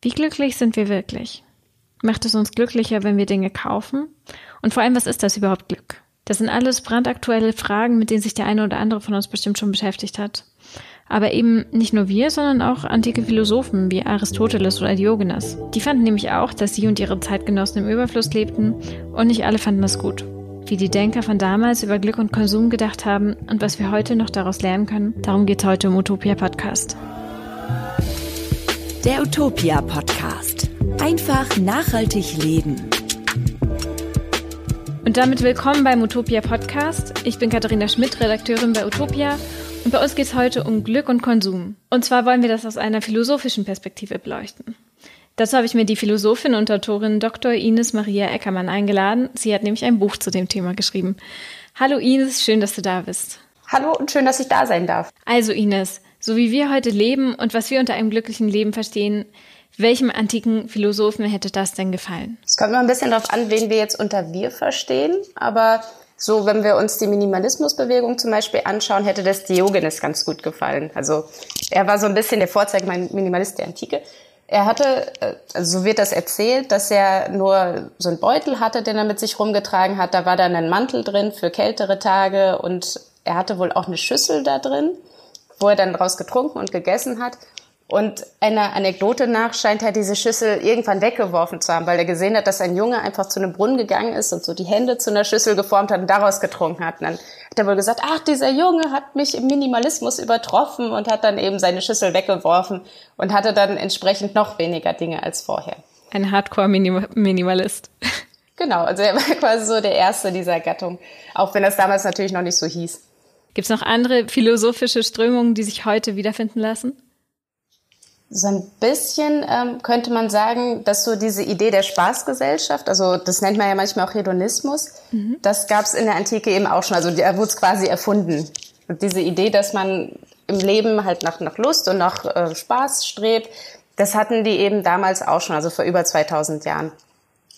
Wie glücklich sind wir wirklich? Macht es uns glücklicher, wenn wir Dinge kaufen? Und vor allem, was ist das überhaupt Glück? Das sind alles brandaktuelle Fragen, mit denen sich der eine oder andere von uns bestimmt schon beschäftigt hat. Aber eben nicht nur wir, sondern auch antike Philosophen wie Aristoteles oder Diogenes. Die fanden nämlich auch, dass sie und ihre Zeitgenossen im Überfluss lebten und nicht alle fanden das gut. Wie die Denker von damals über Glück und Konsum gedacht haben und was wir heute noch daraus lernen können, darum geht es heute im Utopia Podcast. Der Utopia Podcast. Einfach nachhaltig leben. Und damit willkommen beim Utopia Podcast. Ich bin Katharina Schmidt, Redakteurin bei Utopia. Und bei uns geht es heute um Glück und Konsum. Und zwar wollen wir das aus einer philosophischen Perspektive beleuchten. Dazu habe ich mir die Philosophin und Autorin Dr. Ines Maria Eckermann eingeladen. Sie hat nämlich ein Buch zu dem Thema geschrieben. Hallo Ines, schön, dass du da bist. Hallo und schön, dass ich da sein darf. Also Ines, so wie wir heute leben und was wir unter einem glücklichen Leben verstehen, welchem antiken Philosophen hätte das denn gefallen? Es kommt mal ein bisschen darauf an, wen wir jetzt unter wir verstehen. Aber so, wenn wir uns die Minimalismusbewegung zum Beispiel anschauen, hätte das Diogenes ganz gut gefallen. Also er war so ein bisschen der Vorzeig-Minimalist der Antike. Er hatte, also so wird das erzählt, dass er nur so einen Beutel hatte, den er mit sich rumgetragen hat. Da war dann ein Mantel drin für kältere Tage und er hatte wohl auch eine Schüssel da drin wo er dann draus getrunken und gegessen hat. Und einer Anekdote nach scheint er diese Schüssel irgendwann weggeworfen zu haben, weil er gesehen hat, dass ein Junge einfach zu einem Brunnen gegangen ist und so die Hände zu einer Schüssel geformt hat und daraus getrunken hat. Und dann hat er wohl gesagt, ach, dieser Junge hat mich im Minimalismus übertroffen und hat dann eben seine Schüssel weggeworfen und hatte dann entsprechend noch weniger Dinge als vorher. Ein Hardcore-Minimalist. Genau, also er war quasi so der Erste dieser Gattung, auch wenn das damals natürlich noch nicht so hieß. Gibt es noch andere philosophische Strömungen, die sich heute wiederfinden lassen? So ein bisschen ähm, könnte man sagen, dass so diese Idee der Spaßgesellschaft, also das nennt man ja manchmal auch Hedonismus, mhm. das gab es in der Antike eben auch schon. Also da wurde es quasi erfunden. Und diese Idee, dass man im Leben halt nach, nach Lust und nach äh, Spaß strebt, das hatten die eben damals auch schon, also vor über 2000 Jahren.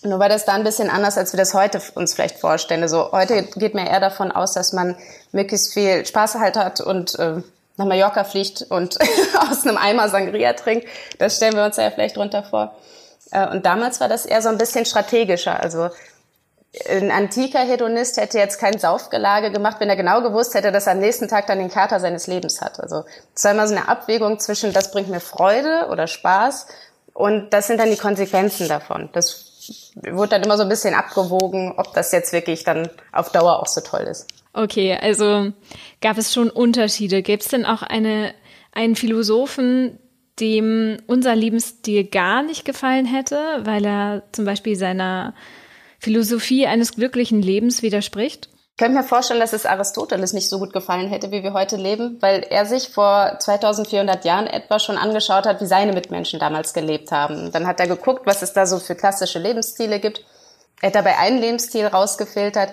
Nur war das da ein bisschen anders, als wir das heute uns vielleicht vorstellen. Also heute geht man eher davon aus, dass man möglichst viel Spaß halt hat und äh, nach Mallorca fliegt und aus einem Eimer Sangria trinkt. Das stellen wir uns ja vielleicht drunter vor. Äh, und damals war das eher so ein bisschen strategischer. Also ein antiker Hedonist hätte jetzt kein Saufgelage gemacht, wenn er genau gewusst hätte, dass er am nächsten Tag dann den Kater seines Lebens hat. Also es war immer so eine Abwägung zwischen, das bringt mir Freude oder Spaß und das sind dann die Konsequenzen davon. Das wurde dann immer so ein bisschen abgewogen, ob das jetzt wirklich dann auf Dauer auch so toll ist. Okay, also gab es schon Unterschiede. Gäbe es denn auch eine, einen Philosophen, dem unser Lebensstil gar nicht gefallen hätte, weil er zum Beispiel seiner Philosophie eines glücklichen Lebens widerspricht? Könnte mir vorstellen, dass es Aristoteles nicht so gut gefallen hätte, wie wir heute leben, weil er sich vor 2400 Jahren etwa schon angeschaut hat, wie seine Mitmenschen damals gelebt haben. Dann hat er geguckt, was es da so für klassische Lebensstile gibt. Er hat dabei einen Lebensstil rausgefiltert,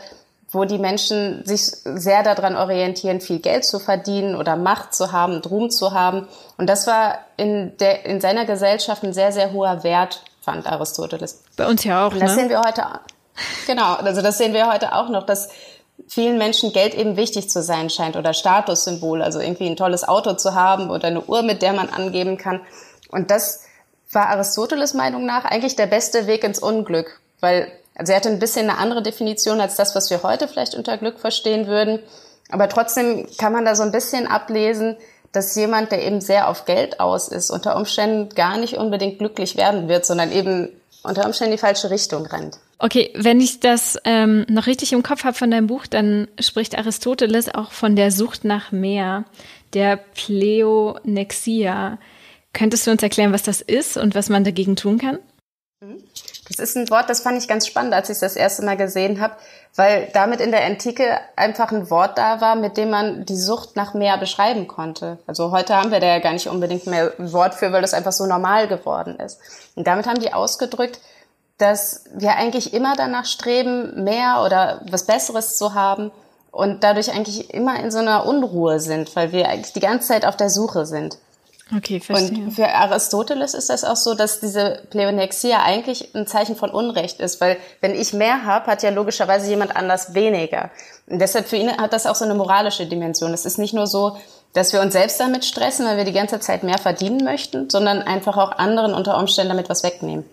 wo die Menschen sich sehr daran orientieren, viel Geld zu verdienen oder Macht zu haben, Ruhm zu haben. Und das war in, der, in seiner Gesellschaft ein sehr, sehr hoher Wert, fand Aristoteles. Bei uns ja auch. Und das ne? sehen wir heute. Genau, also das sehen wir heute auch noch, dass vielen Menschen Geld eben wichtig zu sein scheint oder Statussymbol, also irgendwie ein tolles Auto zu haben oder eine Uhr, mit der man angeben kann. Und das war Aristoteles Meinung nach eigentlich der beste Weg ins Unglück, weil also er hatte ein bisschen eine andere Definition als das, was wir heute vielleicht unter Glück verstehen würden. Aber trotzdem kann man da so ein bisschen ablesen, dass jemand, der eben sehr auf Geld aus ist, unter Umständen gar nicht unbedingt glücklich werden wird, sondern eben unter Umständen die falsche Richtung rennt. Okay, wenn ich das ähm, noch richtig im Kopf habe von deinem Buch, dann spricht Aristoteles auch von der Sucht nach mehr, der Pleonexia. Könntest du uns erklären, was das ist und was man dagegen tun kann? Das ist ein Wort, das fand ich ganz spannend, als ich es das erste Mal gesehen habe, weil damit in der Antike einfach ein Wort da war, mit dem man die Sucht nach mehr beschreiben konnte. Also heute haben wir da ja gar nicht unbedingt mehr ein Wort für, weil das einfach so normal geworden ist. Und damit haben die ausgedrückt, dass wir eigentlich immer danach streben, mehr oder was Besseres zu haben und dadurch eigentlich immer in so einer Unruhe sind, weil wir eigentlich die ganze Zeit auf der Suche sind. Okay, verstehe. Und für Aristoteles ist das auch so, dass diese Pleonexia eigentlich ein Zeichen von Unrecht ist, weil wenn ich mehr habe, hat ja logischerweise jemand anders weniger. Und deshalb für ihn hat das auch so eine moralische Dimension. Es ist nicht nur so, dass wir uns selbst damit stressen, weil wir die ganze Zeit mehr verdienen möchten, sondern einfach auch anderen unter Umständen damit was wegnehmen.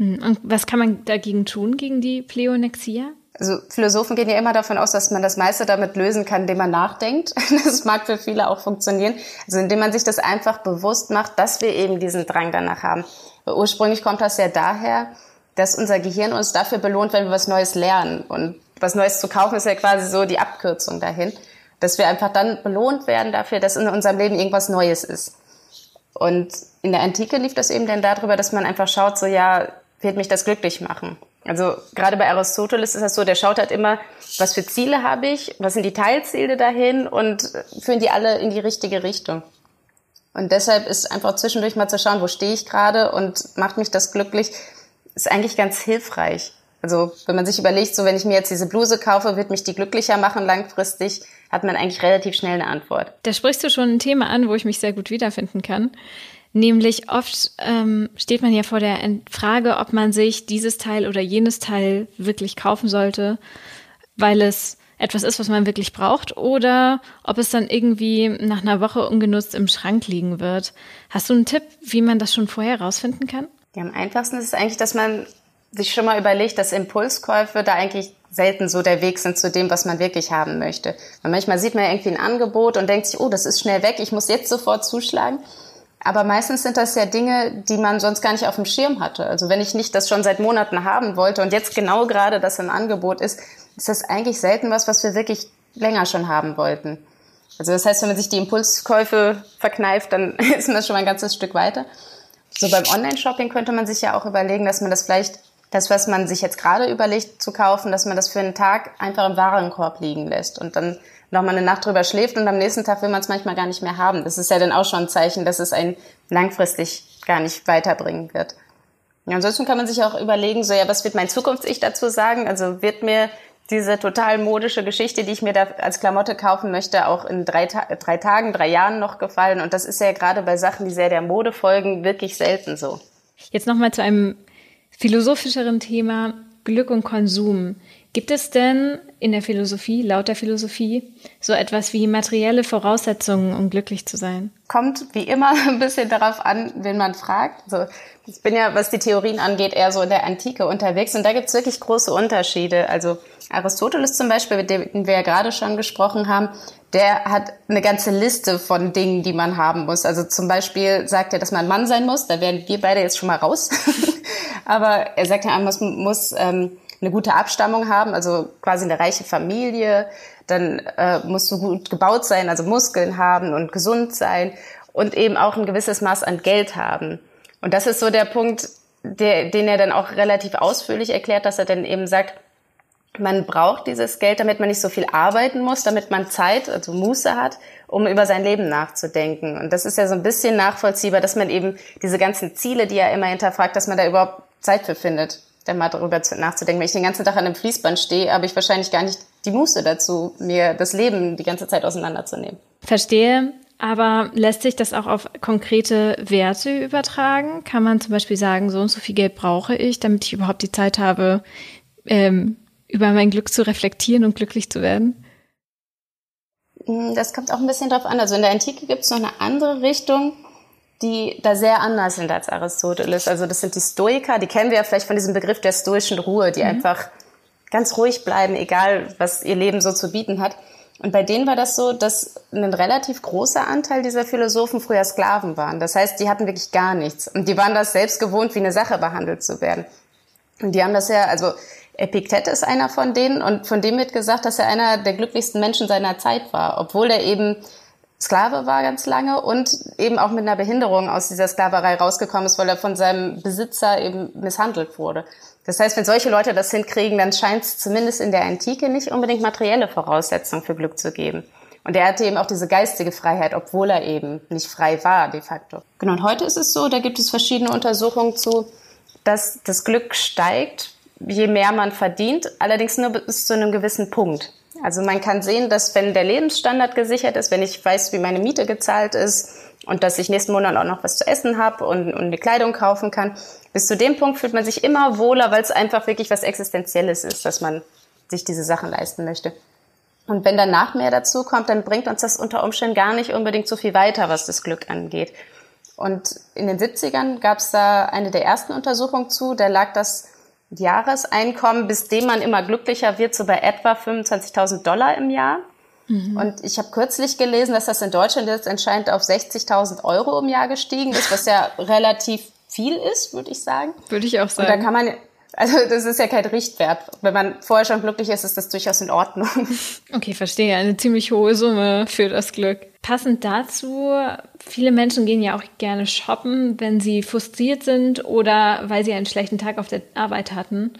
Hm, und was kann man dagegen tun, gegen die Pleonexia? Also Philosophen gehen ja immer davon aus, dass man das meiste damit lösen kann, indem man nachdenkt. Das mag für viele auch funktionieren. Also indem man sich das einfach bewusst macht, dass wir eben diesen Drang danach haben. Ursprünglich kommt das ja daher, dass unser Gehirn uns dafür belohnt, wenn wir was Neues lernen. Und was Neues zu kaufen ist ja quasi so die Abkürzung dahin. Dass wir einfach dann belohnt werden dafür, dass in unserem Leben irgendwas Neues ist. Und in der Antike lief das eben dann darüber, dass man einfach schaut, so ja, wird mich das glücklich machen? Also gerade bei Aristoteles ist das so, der schaut halt immer, was für Ziele habe ich, was sind die Teilziele dahin und führen die alle in die richtige Richtung. Und deshalb ist einfach zwischendurch mal zu schauen, wo stehe ich gerade und macht mich das glücklich, ist eigentlich ganz hilfreich. Also wenn man sich überlegt, so wenn ich mir jetzt diese Bluse kaufe, wird mich die glücklicher machen langfristig, hat man eigentlich relativ schnell eine Antwort. Da sprichst du schon ein Thema an, wo ich mich sehr gut wiederfinden kann. Nämlich oft ähm, steht man ja vor der Frage, ob man sich dieses Teil oder jenes Teil wirklich kaufen sollte, weil es etwas ist, was man wirklich braucht, oder ob es dann irgendwie nach einer Woche ungenutzt im Schrank liegen wird. Hast du einen Tipp, wie man das schon vorher herausfinden kann? Ja, am einfachsten ist es eigentlich, dass man sich schon mal überlegt, dass Impulskäufe da eigentlich selten so der Weg sind zu dem, was man wirklich haben möchte. Weil manchmal sieht man irgendwie ein Angebot und denkt sich, oh, das ist schnell weg, ich muss jetzt sofort zuschlagen. Aber meistens sind das ja Dinge, die man sonst gar nicht auf dem Schirm hatte. Also wenn ich nicht das schon seit Monaten haben wollte und jetzt genau gerade das im Angebot ist, ist das eigentlich selten was, was wir wirklich länger schon haben wollten. Also das heißt, wenn man sich die Impulskäufe verkneift, dann ist man schon mal ein ganzes Stück weiter. So beim Online-Shopping könnte man sich ja auch überlegen, dass man das vielleicht, das, was man sich jetzt gerade überlegt zu kaufen, dass man das für einen Tag einfach im Warenkorb liegen lässt und dann nochmal eine Nacht drüber schläft und am nächsten Tag will man es manchmal gar nicht mehr haben. Das ist ja dann auch schon ein Zeichen, dass es einen langfristig gar nicht weiterbringen wird. Ansonsten kann man sich auch überlegen, so ja, was wird mein Zukunfts-Ich dazu sagen? Also wird mir diese total modische Geschichte, die ich mir da als Klamotte kaufen möchte, auch in drei, Ta drei Tagen, drei Jahren noch gefallen. Und das ist ja gerade bei Sachen, die sehr der Mode folgen, wirklich selten so. Jetzt nochmal zu einem philosophischeren Thema, Glück und Konsum. Gibt es denn in der Philosophie, laut der Philosophie, so etwas wie materielle Voraussetzungen, um glücklich zu sein? Kommt wie immer ein bisschen darauf an, wen man fragt. Also ich bin ja, was die Theorien angeht, eher so in der Antike unterwegs und da gibt es wirklich große Unterschiede. Also Aristoteles zum Beispiel, mit dem wir ja gerade schon gesprochen haben, der hat eine ganze Liste von Dingen, die man haben muss. Also zum Beispiel sagt er, dass man Mann sein muss. Da wären wir beide jetzt schon mal raus. Aber er sagt ja, man muss, muss ähm, eine gute Abstammung haben, also quasi eine reiche Familie, dann äh, musst du gut gebaut sein, also Muskeln haben und gesund sein und eben auch ein gewisses Maß an Geld haben. Und das ist so der Punkt, der, den er dann auch relativ ausführlich erklärt, dass er dann eben sagt, man braucht dieses Geld, damit man nicht so viel arbeiten muss, damit man Zeit, also Muße hat, um über sein Leben nachzudenken. Und das ist ja so ein bisschen nachvollziehbar, dass man eben diese ganzen Ziele, die er immer hinterfragt, dass man da überhaupt Zeit für findet dann mal darüber nachzudenken. Wenn ich den ganzen Tag an einem Fließband stehe, habe ich wahrscheinlich gar nicht die Muße dazu, mir das Leben die ganze Zeit auseinanderzunehmen. Verstehe. Aber lässt sich das auch auf konkrete Werte übertragen? Kann man zum Beispiel sagen, so und so viel Geld brauche ich, damit ich überhaupt die Zeit habe, ähm, über mein Glück zu reflektieren und glücklich zu werden? Hm, das kommt auch ein bisschen drauf an. Also in der Antike gibt es noch eine andere Richtung die da sehr anders sind als Aristoteles. Also das sind die Stoiker, die kennen wir ja vielleicht von diesem Begriff der stoischen Ruhe, die mhm. einfach ganz ruhig bleiben, egal was ihr Leben so zu bieten hat. Und bei denen war das so, dass ein relativ großer Anteil dieser Philosophen früher Sklaven waren. Das heißt, die hatten wirklich gar nichts. Und die waren das selbst gewohnt, wie eine Sache behandelt zu werden. Und die haben das ja, also Epiktet ist einer von denen und von dem wird gesagt, dass er einer der glücklichsten Menschen seiner Zeit war, obwohl er eben Sklave war ganz lange und eben auch mit einer Behinderung aus dieser Sklaverei rausgekommen ist, weil er von seinem Besitzer eben misshandelt wurde. Das heißt, wenn solche Leute das hinkriegen, dann scheint es zumindest in der Antike nicht unbedingt materielle Voraussetzungen für Glück zu geben. Und er hatte eben auch diese geistige Freiheit, obwohl er eben nicht frei war, de facto. Genau, und heute ist es so, da gibt es verschiedene Untersuchungen zu, dass das Glück steigt, je mehr man verdient, allerdings nur bis zu einem gewissen Punkt. Also man kann sehen, dass wenn der Lebensstandard gesichert ist, wenn ich weiß, wie meine Miete gezahlt ist und dass ich nächsten Monat auch noch was zu essen habe und, und eine Kleidung kaufen kann, bis zu dem Punkt fühlt man sich immer wohler, weil es einfach wirklich was Existenzielles ist, dass man sich diese Sachen leisten möchte. Und wenn danach mehr dazu kommt, dann bringt uns das unter Umständen gar nicht unbedingt so viel weiter, was das Glück angeht. Und in den 70ern gab es da eine der ersten Untersuchungen zu, da lag das Jahreseinkommen, bis dem man immer glücklicher wird, so bei etwa 25.000 Dollar im Jahr. Mhm. Und ich habe kürzlich gelesen, dass das in Deutschland jetzt anscheinend auf 60.000 Euro im Jahr gestiegen ist, was ja relativ viel ist, würde ich sagen. Würde ich auch sagen. Und da kann man, also das ist ja kein Richtwert. Wenn man vorher schon glücklich ist, ist das durchaus in Ordnung. Okay, verstehe. Eine ziemlich hohe Summe für das Glück. Passend dazu, viele Menschen gehen ja auch gerne shoppen, wenn sie frustriert sind oder weil sie einen schlechten Tag auf der Arbeit hatten.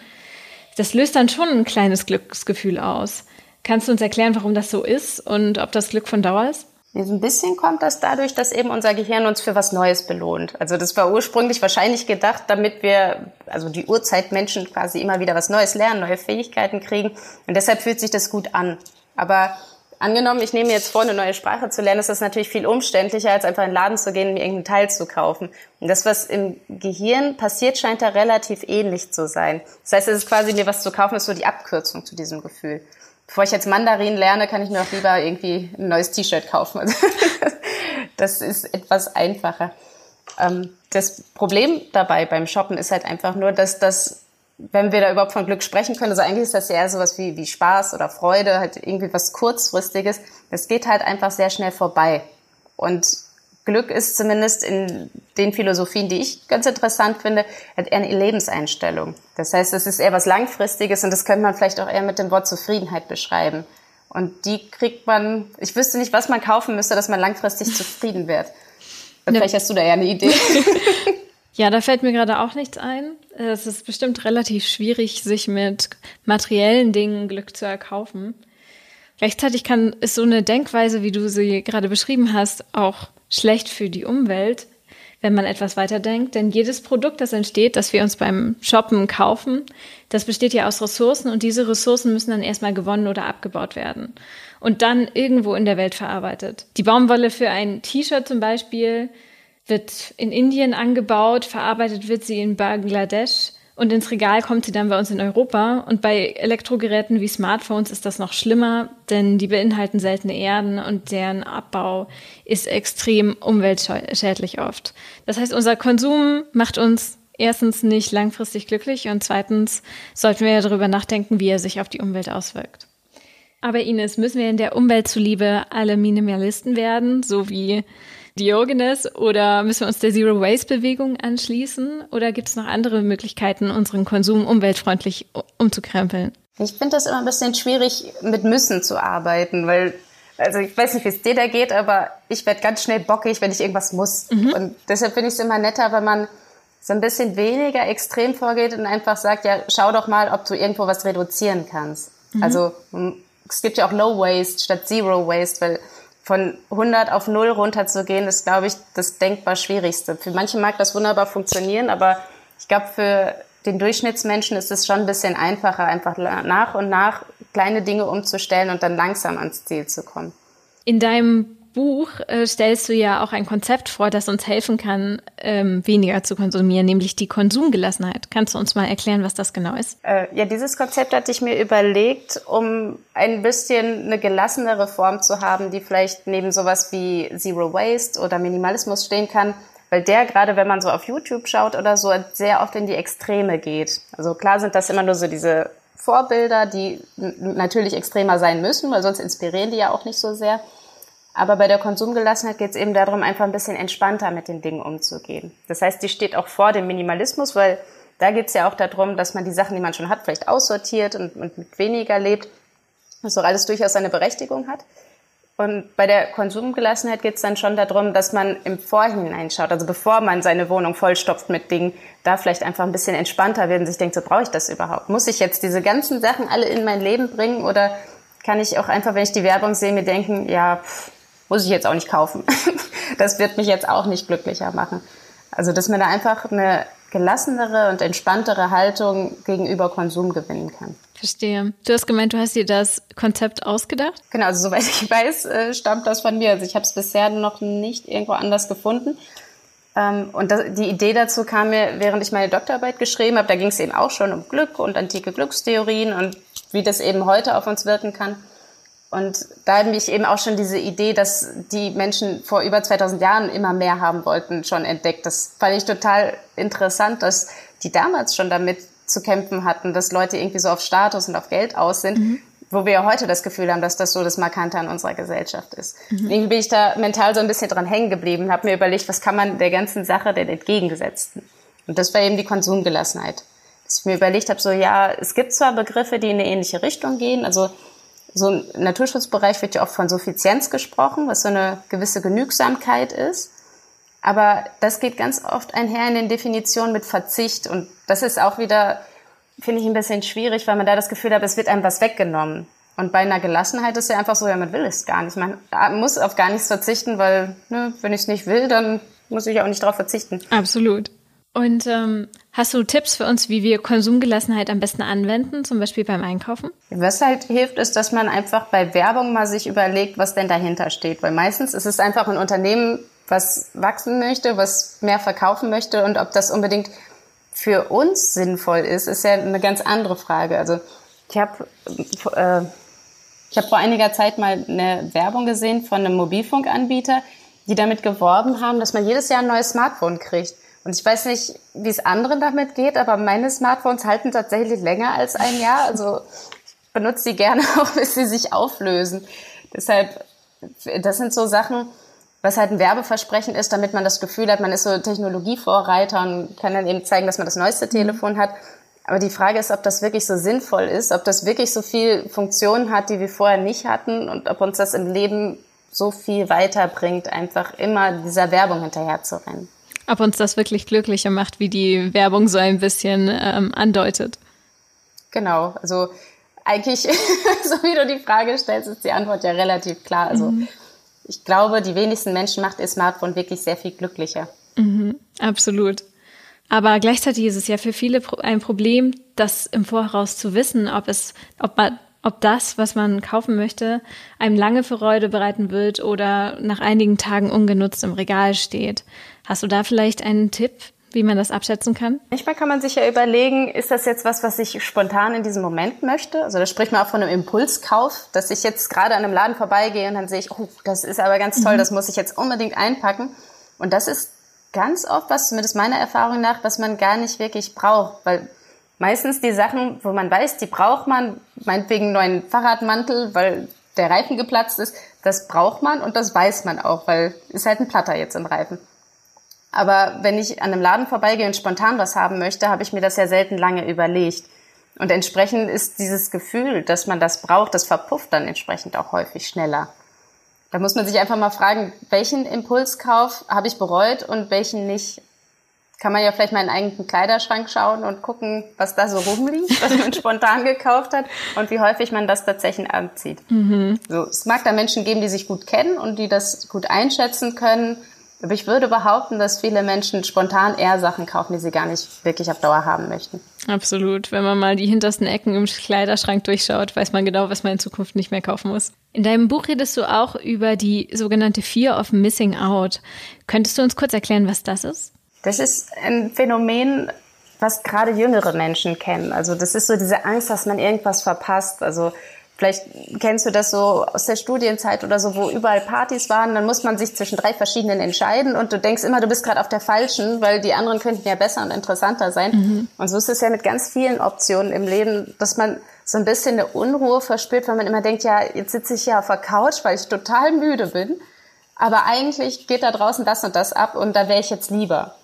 Das löst dann schon ein kleines Glücksgefühl aus. Kannst du uns erklären, warum das so ist und ob das Glück von Dauer ist? Ein bisschen kommt das dadurch, dass eben unser Gehirn uns für was Neues belohnt. Also das war ursprünglich wahrscheinlich gedacht, damit wir, also die Urzeitmenschen quasi immer wieder was Neues lernen, neue Fähigkeiten kriegen. Und deshalb fühlt sich das gut an. Aber angenommen, ich nehme jetzt vor, eine neue Sprache zu lernen, ist das natürlich viel umständlicher, als einfach in den Laden zu gehen und mir irgendeinen Teil zu kaufen. Und das, was im Gehirn passiert, scheint da relativ ähnlich zu sein. Das heißt, es ist quasi mir was zu kaufen, ist so die Abkürzung zu diesem Gefühl bevor ich jetzt Mandarin lerne, kann ich mir auch lieber irgendwie ein neues T-Shirt kaufen. Also, das ist etwas einfacher. Ähm, das Problem dabei beim Shoppen ist halt einfach nur, dass das, wenn wir da überhaupt von Glück sprechen können, also eigentlich ist das ja eher sowas wie, wie Spaß oder Freude, halt irgendwie was Kurzfristiges. Das geht halt einfach sehr schnell vorbei. Und Glück ist zumindest in den Philosophien, die ich ganz interessant finde, eher eine Lebenseinstellung. Das heißt, es ist eher was Langfristiges und das könnte man vielleicht auch eher mit dem Wort Zufriedenheit beschreiben. Und die kriegt man, ich wüsste nicht, was man kaufen müsste, dass man langfristig zufrieden wird. Und vielleicht hast du da ja eine Idee. ja, da fällt mir gerade auch nichts ein. Es ist bestimmt relativ schwierig, sich mit materiellen Dingen Glück zu erkaufen. Gleichzeitig kann, ist so eine Denkweise, wie du sie gerade beschrieben hast, auch schlecht für die Umwelt, wenn man etwas weiterdenkt. Denn jedes Produkt, das entsteht, das wir uns beim Shoppen kaufen, das besteht ja aus Ressourcen und diese Ressourcen müssen dann erstmal gewonnen oder abgebaut werden und dann irgendwo in der Welt verarbeitet. Die Baumwolle für ein T-Shirt zum Beispiel wird in Indien angebaut, verarbeitet wird sie in Bangladesch und ins Regal kommt sie dann bei uns in Europa. Und bei Elektrogeräten wie Smartphones ist das noch schlimmer, denn die beinhalten seltene Erden und deren Abbau ist extrem umweltschädlich oft. Das heißt, unser Konsum macht uns erstens nicht langfristig glücklich und zweitens sollten wir darüber nachdenken, wie er sich auf die Umwelt auswirkt. Aber Ines, müssen wir in der Umwelt zuliebe alle Minimalisten werden, so wie Diogenes oder müssen wir uns der Zero Waste Bewegung anschließen oder gibt es noch andere Möglichkeiten, unseren Konsum umweltfreundlich umzukrempeln? Ich finde das immer ein bisschen schwierig, mit müssen zu arbeiten, weil also ich weiß nicht, wie es dir da geht, aber ich werde ganz schnell bockig, wenn ich irgendwas muss. Mhm. Und deshalb finde ich es immer netter, wenn man so ein bisschen weniger extrem vorgeht und einfach sagt, ja, schau doch mal, ob du irgendwo was reduzieren kannst. Mhm. Also es gibt ja auch Low Waste statt Zero Waste, weil von 100 auf 0 runterzugehen, ist, glaube ich, das denkbar Schwierigste. Für manche mag das wunderbar funktionieren, aber ich glaube, für den Durchschnittsmenschen ist es schon ein bisschen einfacher, einfach nach und nach kleine Dinge umzustellen und dann langsam ans Ziel zu kommen. In deinem Buch äh, stellst du ja auch ein Konzept vor, das uns helfen kann, ähm, weniger zu konsumieren, nämlich die Konsumgelassenheit. Kannst du uns mal erklären, was das genau ist? Äh, ja, dieses Konzept hatte ich mir überlegt, um ein bisschen eine gelassenere Form zu haben, die vielleicht neben sowas wie Zero Waste oder Minimalismus stehen kann, weil der gerade, wenn man so auf YouTube schaut oder so, sehr oft in die Extreme geht. Also klar sind das immer nur so diese Vorbilder, die natürlich extremer sein müssen, weil sonst inspirieren die ja auch nicht so sehr. Aber bei der Konsumgelassenheit geht es eben darum, einfach ein bisschen entspannter mit den Dingen umzugehen. Das heißt, die steht auch vor dem Minimalismus, weil da geht es ja auch darum, dass man die Sachen, die man schon hat, vielleicht aussortiert und, und mit weniger lebt, was doch alles durchaus seine Berechtigung hat. Und bei der Konsumgelassenheit geht es dann schon darum, dass man im Vorhinein schaut, also bevor man seine Wohnung vollstopft mit Dingen, da vielleicht einfach ein bisschen entspannter wird und sich denkt, so brauche ich das überhaupt? Muss ich jetzt diese ganzen Sachen alle in mein Leben bringen oder kann ich auch einfach, wenn ich die Werbung sehe, mir denken, ja, pff, muss ich jetzt auch nicht kaufen. das wird mich jetzt auch nicht glücklicher machen. Also, dass man da einfach eine gelassenere und entspanntere Haltung gegenüber Konsum gewinnen kann. Verstehe. Du hast gemeint, du hast dir das Konzept ausgedacht? Genau, also soweit ich weiß, äh, stammt das von mir. Also ich habe es bisher noch nicht irgendwo anders gefunden. Ähm, und die Idee dazu kam mir, während ich meine Doktorarbeit geschrieben habe. Da ging es eben auch schon um Glück und antike Glückstheorien und wie das eben heute auf uns wirken kann. Und da habe ich eben auch schon diese Idee, dass die Menschen vor über 2000 Jahren immer mehr haben wollten, schon entdeckt. Das fand ich total interessant, dass die damals schon damit zu kämpfen hatten, dass Leute irgendwie so auf Status und auf Geld aus sind, mhm. wo wir ja heute das Gefühl haben, dass das so das Markante an unserer Gesellschaft ist. Mhm. Irgendwie bin ich da mental so ein bisschen dran hängen geblieben, habe mir überlegt, was kann man der ganzen Sache denn entgegengesetzten? Und das war eben die Konsumgelassenheit. Dass ich mir überlegt habe, so ja, es gibt zwar Begriffe, die in eine ähnliche Richtung gehen, also so im Naturschutzbereich wird ja oft von Suffizienz gesprochen, was so eine gewisse Genügsamkeit ist. Aber das geht ganz oft einher in den Definitionen mit Verzicht. Und das ist auch wieder, finde ich, ein bisschen schwierig, weil man da das Gefühl hat, es wird einem was weggenommen. Und bei einer Gelassenheit ist ja einfach so, ja, man will es gar nicht. Man muss auf gar nichts verzichten, weil, ne, wenn ich es nicht will, dann muss ich auch nicht darauf verzichten. Absolut. Und ähm, hast du Tipps für uns, wie wir Konsumgelassenheit am besten anwenden, zum Beispiel beim Einkaufen? Was halt hilft, ist, dass man einfach bei Werbung mal sich überlegt, was denn dahinter steht. Weil meistens ist es einfach ein Unternehmen, was wachsen möchte, was mehr verkaufen möchte und ob das unbedingt für uns sinnvoll ist, ist ja eine ganz andere Frage. Also ich habe äh, ich habe vor einiger Zeit mal eine Werbung gesehen von einem Mobilfunkanbieter, die damit geworben haben, dass man jedes Jahr ein neues Smartphone kriegt. Und ich weiß nicht, wie es anderen damit geht, aber meine Smartphones halten tatsächlich länger als ein Jahr. Also ich benutze die gerne auch, bis sie sich auflösen. Deshalb, das sind so Sachen, was halt ein Werbeversprechen ist, damit man das Gefühl hat, man ist so Technologievorreiter und kann dann eben zeigen, dass man das neueste mhm. Telefon hat. Aber die Frage ist, ob das wirklich so sinnvoll ist, ob das wirklich so viel Funktionen hat, die wir vorher nicht hatten und ob uns das im Leben so viel weiterbringt, einfach immer dieser Werbung hinterher zu rennen ob uns das wirklich glücklicher macht, wie die Werbung so ein bisschen ähm, andeutet. Genau, also eigentlich, so wie du die Frage stellst, ist die Antwort ja relativ klar. Also mhm. ich glaube, die wenigsten Menschen macht ihr Smartphone wirklich sehr viel glücklicher. Mhm, absolut. Aber gleichzeitig ist es ja für viele ein Problem, das im Voraus zu wissen, ob es, ob man, ob das, was man kaufen möchte, einem lange Freude bereiten wird oder nach einigen Tagen ungenutzt im Regal steht. Hast du da vielleicht einen Tipp, wie man das abschätzen kann? Manchmal kann man sich ja überlegen, ist das jetzt was, was ich spontan in diesem Moment möchte? Also da spricht man auch von einem Impulskauf, dass ich jetzt gerade an einem Laden vorbeigehe und dann sehe ich, oh, das ist aber ganz toll, mhm. das muss ich jetzt unbedingt einpacken. Und das ist ganz oft was, zumindest meiner Erfahrung nach, was man gar nicht wirklich braucht, weil meistens die Sachen, wo man weiß, die braucht man, meinetwegen neuen Fahrradmantel, weil der Reifen geplatzt ist, das braucht man und das weiß man auch, weil ist halt ein Platter jetzt im Reifen. Aber wenn ich an einem Laden vorbeigehe und spontan was haben möchte, habe ich mir das ja selten lange überlegt. Und entsprechend ist dieses Gefühl, dass man das braucht, das verpufft dann entsprechend auch häufig schneller. Da muss man sich einfach mal fragen, welchen Impulskauf habe ich bereut und welchen nicht. Kann man ja vielleicht mal in einen eigenen Kleiderschrank schauen und gucken, was da so rumliegt, was man spontan gekauft hat und wie häufig man das tatsächlich anzieht. Mhm. So, es mag da Menschen geben, die sich gut kennen und die das gut einschätzen können aber ich würde behaupten, dass viele Menschen spontan eher Sachen kaufen, die sie gar nicht wirklich auf Dauer haben möchten. Absolut. Wenn man mal die hintersten Ecken im Kleiderschrank durchschaut, weiß man genau, was man in Zukunft nicht mehr kaufen muss. In deinem Buch redest du auch über die sogenannte Fear of Missing Out. Könntest du uns kurz erklären, was das ist? Das ist ein Phänomen, was gerade jüngere Menschen kennen. Also das ist so diese Angst, dass man irgendwas verpasst. Also Vielleicht kennst du das so aus der Studienzeit oder so, wo überall Partys waren. Dann muss man sich zwischen drei verschiedenen entscheiden und du denkst immer, du bist gerade auf der falschen, weil die anderen könnten ja besser und interessanter sein. Mhm. Und so ist es ja mit ganz vielen Optionen im Leben, dass man so ein bisschen eine Unruhe verspürt, weil man immer denkt, ja, jetzt sitze ich hier auf der Couch, weil ich total müde bin. Aber eigentlich geht da draußen das und das ab und da wäre ich jetzt lieber.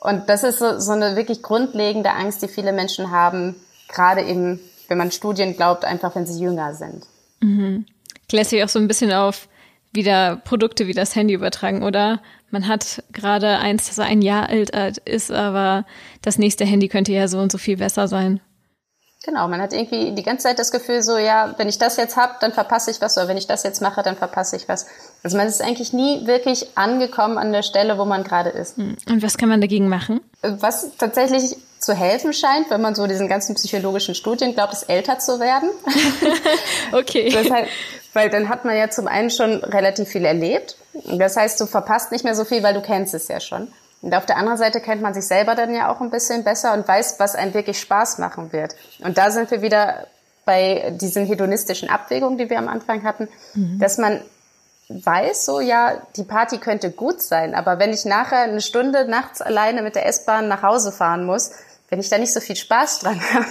Und das ist so, so eine wirklich grundlegende Angst, die viele Menschen haben, gerade eben wenn man Studien glaubt, einfach wenn sie jünger sind. Mhm. Lässt sich auch so ein bisschen auf wieder Produkte wie das Handy übertragen, oder? Man hat gerade eins, das ein Jahr alt ist, aber das nächste Handy könnte ja so und so viel besser sein. Genau, man hat irgendwie die ganze Zeit das Gefühl so, ja, wenn ich das jetzt hab, dann verpasse ich was, oder wenn ich das jetzt mache, dann verpasse ich was. Also man ist eigentlich nie wirklich angekommen an der Stelle, wo man gerade ist. Mhm. Und was kann man dagegen machen? Was tatsächlich zu helfen scheint, wenn man so diesen ganzen psychologischen Studien glaubt, ist älter zu werden. okay. Das heißt, weil dann hat man ja zum einen schon relativ viel erlebt. Das heißt, du verpasst nicht mehr so viel, weil du kennst es ja schon. Und auf der anderen Seite kennt man sich selber dann ja auch ein bisschen besser und weiß, was einem wirklich Spaß machen wird. Und da sind wir wieder bei diesen hedonistischen Abwägungen, die wir am Anfang hatten, mhm. dass man weiß, so ja, die Party könnte gut sein, aber wenn ich nachher eine Stunde nachts alleine mit der S-Bahn nach Hause fahren muss, wenn ich da nicht so viel Spaß dran habe,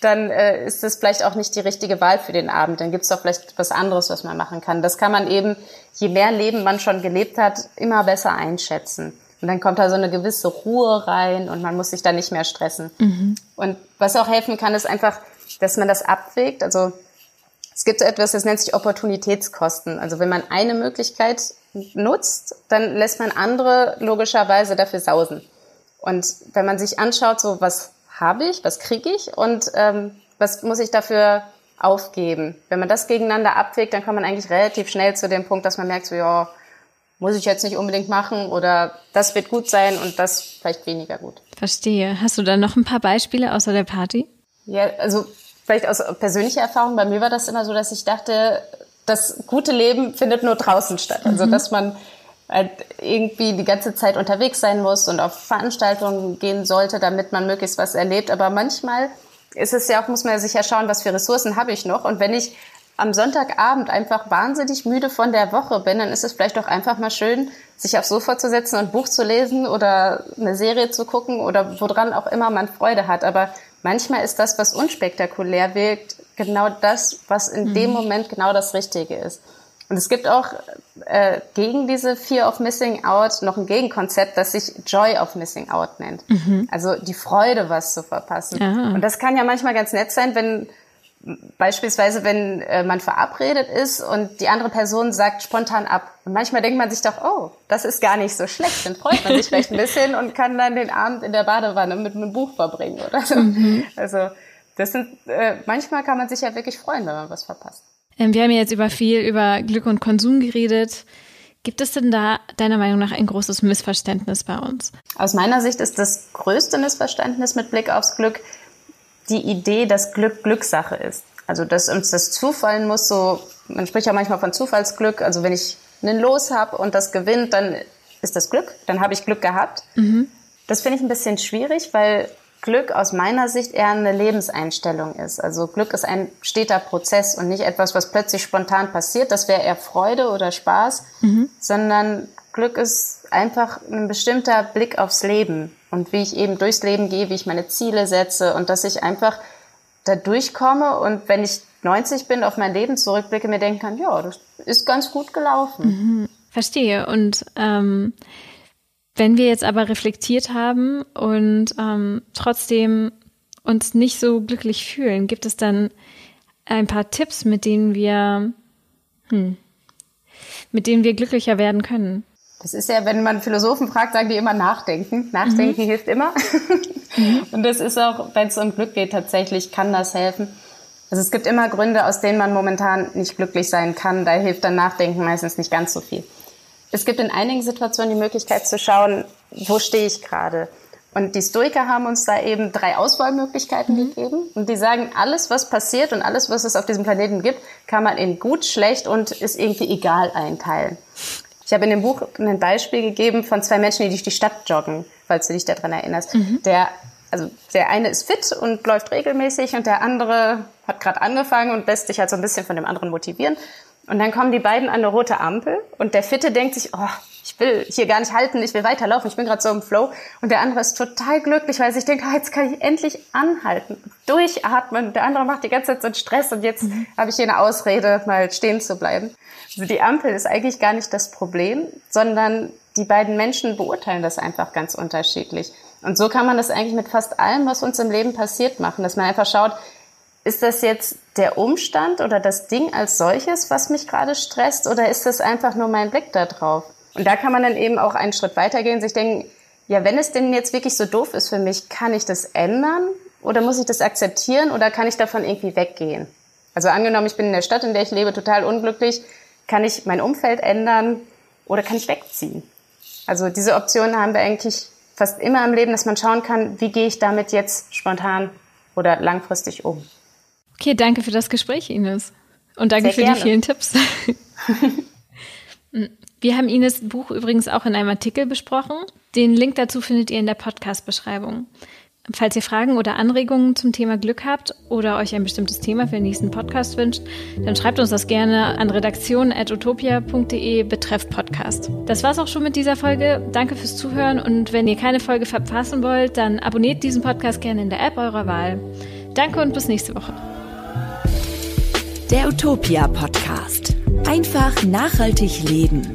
dann äh, ist das vielleicht auch nicht die richtige Wahl für den Abend. Dann gibt es doch vielleicht was anderes, was man machen kann. Das kann man eben, je mehr Leben man schon gelebt hat, immer besser einschätzen. Und dann kommt da so eine gewisse Ruhe rein und man muss sich da nicht mehr stressen. Mhm. Und was auch helfen kann, ist einfach, dass man das abwägt. Also es gibt so etwas, das nennt sich Opportunitätskosten. Also wenn man eine Möglichkeit nutzt, dann lässt man andere logischerweise dafür sausen. Und wenn man sich anschaut, so was habe ich, was kriege ich und ähm, was muss ich dafür aufgeben. Wenn man das gegeneinander abwägt, dann kommt man eigentlich relativ schnell zu dem Punkt, dass man merkt, so ja, muss ich jetzt nicht unbedingt machen oder das wird gut sein und das vielleicht weniger gut. Verstehe. Hast du da noch ein paar Beispiele außer der Party? Ja, also vielleicht aus persönlicher Erfahrung. Bei mir war das immer so, dass ich dachte, das gute Leben findet nur draußen statt. Also, mhm. dass man halt irgendwie die ganze Zeit unterwegs sein muss und auf Veranstaltungen gehen sollte, damit man möglichst was erlebt. Aber manchmal ist es ja auch, muss man sich ja schauen, was für Ressourcen habe ich noch. Und wenn ich am Sonntagabend einfach wahnsinnig müde von der Woche bin, dann ist es vielleicht auch einfach mal schön, sich aufs Sofa zu setzen und ein Buch zu lesen oder eine Serie zu gucken oder woran auch immer man Freude hat. Aber manchmal ist das, was unspektakulär wirkt, genau das, was in mhm. dem Moment genau das Richtige ist. Und es gibt auch äh, gegen diese Fear of Missing Out noch ein Gegenkonzept, das sich Joy of Missing Out nennt. Mhm. Also die Freude, was zu verpassen. Aha. Und das kann ja manchmal ganz nett sein, wenn beispielsweise, wenn äh, man verabredet ist und die andere Person sagt spontan ab. Und manchmal denkt man sich doch, oh, das ist gar nicht so schlecht. Dann freut man sich vielleicht ein bisschen und kann dann den Abend in der Badewanne mit einem Buch verbringen oder so. Mhm. Also das sind, äh, manchmal kann man sich ja wirklich freuen, wenn man was verpasst. Ähm, wir haben jetzt über viel über Glück und Konsum geredet. Gibt es denn da deiner Meinung nach ein großes Missverständnis bei uns? Aus meiner Sicht ist das größte Missverständnis mit Blick aufs Glück die Idee, dass Glück Glückssache ist. Also dass uns das zufallen muss, so man spricht ja manchmal von Zufallsglück. Also wenn ich einen Los habe und das gewinnt, dann ist das Glück, dann habe ich Glück gehabt. Mhm. Das finde ich ein bisschen schwierig, weil Glück aus meiner Sicht eher eine Lebenseinstellung ist. Also Glück ist ein steter Prozess und nicht etwas, was plötzlich spontan passiert. Das wäre eher Freude oder Spaß, mhm. sondern Glück ist einfach ein bestimmter Blick aufs Leben und wie ich eben durchs Leben gehe, wie ich meine Ziele setze und dass ich einfach da durchkomme und wenn ich 90 bin, auf mein Leben zurückblicke, mir denken kann, ja, das ist ganz gut gelaufen. Mhm. Verstehe. Und ähm, wenn wir jetzt aber reflektiert haben und ähm, trotzdem uns nicht so glücklich fühlen, gibt es dann ein paar Tipps, mit denen wir, hm, mit denen wir glücklicher werden können? Das ist ja, wenn man Philosophen fragt, sagen die immer nachdenken. Nachdenken mhm. hilft immer. mhm. Und das ist auch, wenn es um Glück geht, tatsächlich kann das helfen. Also es gibt immer Gründe, aus denen man momentan nicht glücklich sein kann. Da hilft dann Nachdenken meistens nicht ganz so viel. Es gibt in einigen Situationen die Möglichkeit zu schauen, wo stehe ich gerade. Und die Stoiker haben uns da eben drei Auswahlmöglichkeiten mhm. gegeben. Und die sagen, alles, was passiert und alles, was es auf diesem Planeten gibt, kann man in gut, schlecht und ist irgendwie egal einteilen. Ich habe in dem Buch ein Beispiel gegeben von zwei Menschen, die durch die Stadt joggen, falls du dich daran erinnerst. Mhm. Der, also der eine ist fit und läuft regelmäßig und der andere hat gerade angefangen und lässt sich halt so ein bisschen von dem anderen motivieren. Und dann kommen die beiden an eine rote Ampel und der Fitte denkt sich, oh, ich will hier gar nicht halten, ich will weiterlaufen, ich bin gerade so im Flow. Und der andere ist total glücklich, weil sich denkt, oh, jetzt kann ich endlich anhalten, durchatmen. Der andere macht die ganze Zeit so einen Stress und jetzt mhm. habe ich hier eine Ausrede, mal stehen zu bleiben. Also die Ampel ist eigentlich gar nicht das Problem, sondern die beiden Menschen beurteilen das einfach ganz unterschiedlich. Und so kann man das eigentlich mit fast allem, was uns im Leben passiert, machen, dass man einfach schaut, ist das jetzt der Umstand oder das Ding als solches, was mich gerade stresst, oder ist das einfach nur mein Blick da drauf? Und da kann man dann eben auch einen Schritt weitergehen, sich denken, ja, wenn es denn jetzt wirklich so doof ist für mich, kann ich das ändern oder muss ich das akzeptieren oder kann ich davon irgendwie weggehen? Also angenommen, ich bin in der Stadt, in der ich lebe, total unglücklich, kann ich mein Umfeld ändern oder kann ich wegziehen? Also diese Optionen haben wir eigentlich fast immer im Leben, dass man schauen kann, wie gehe ich damit jetzt spontan oder langfristig um. Okay, danke für das Gespräch, Ines. Und danke Sehr für gerne. die vielen Tipps. Wir haben Ines Buch übrigens auch in einem Artikel besprochen. Den Link dazu findet ihr in der Podcast-Beschreibung. Falls ihr Fragen oder Anregungen zum Thema Glück habt oder euch ein bestimmtes Thema für den nächsten Podcast wünscht, dann schreibt uns das gerne an redaktion.utopia.de betreff Podcast. Das war's auch schon mit dieser Folge. Danke fürs Zuhören und wenn ihr keine Folge verpassen wollt, dann abonniert diesen Podcast gerne in der App eurer Wahl. Danke und bis nächste Woche. Der Utopia Podcast. Einfach nachhaltig leben.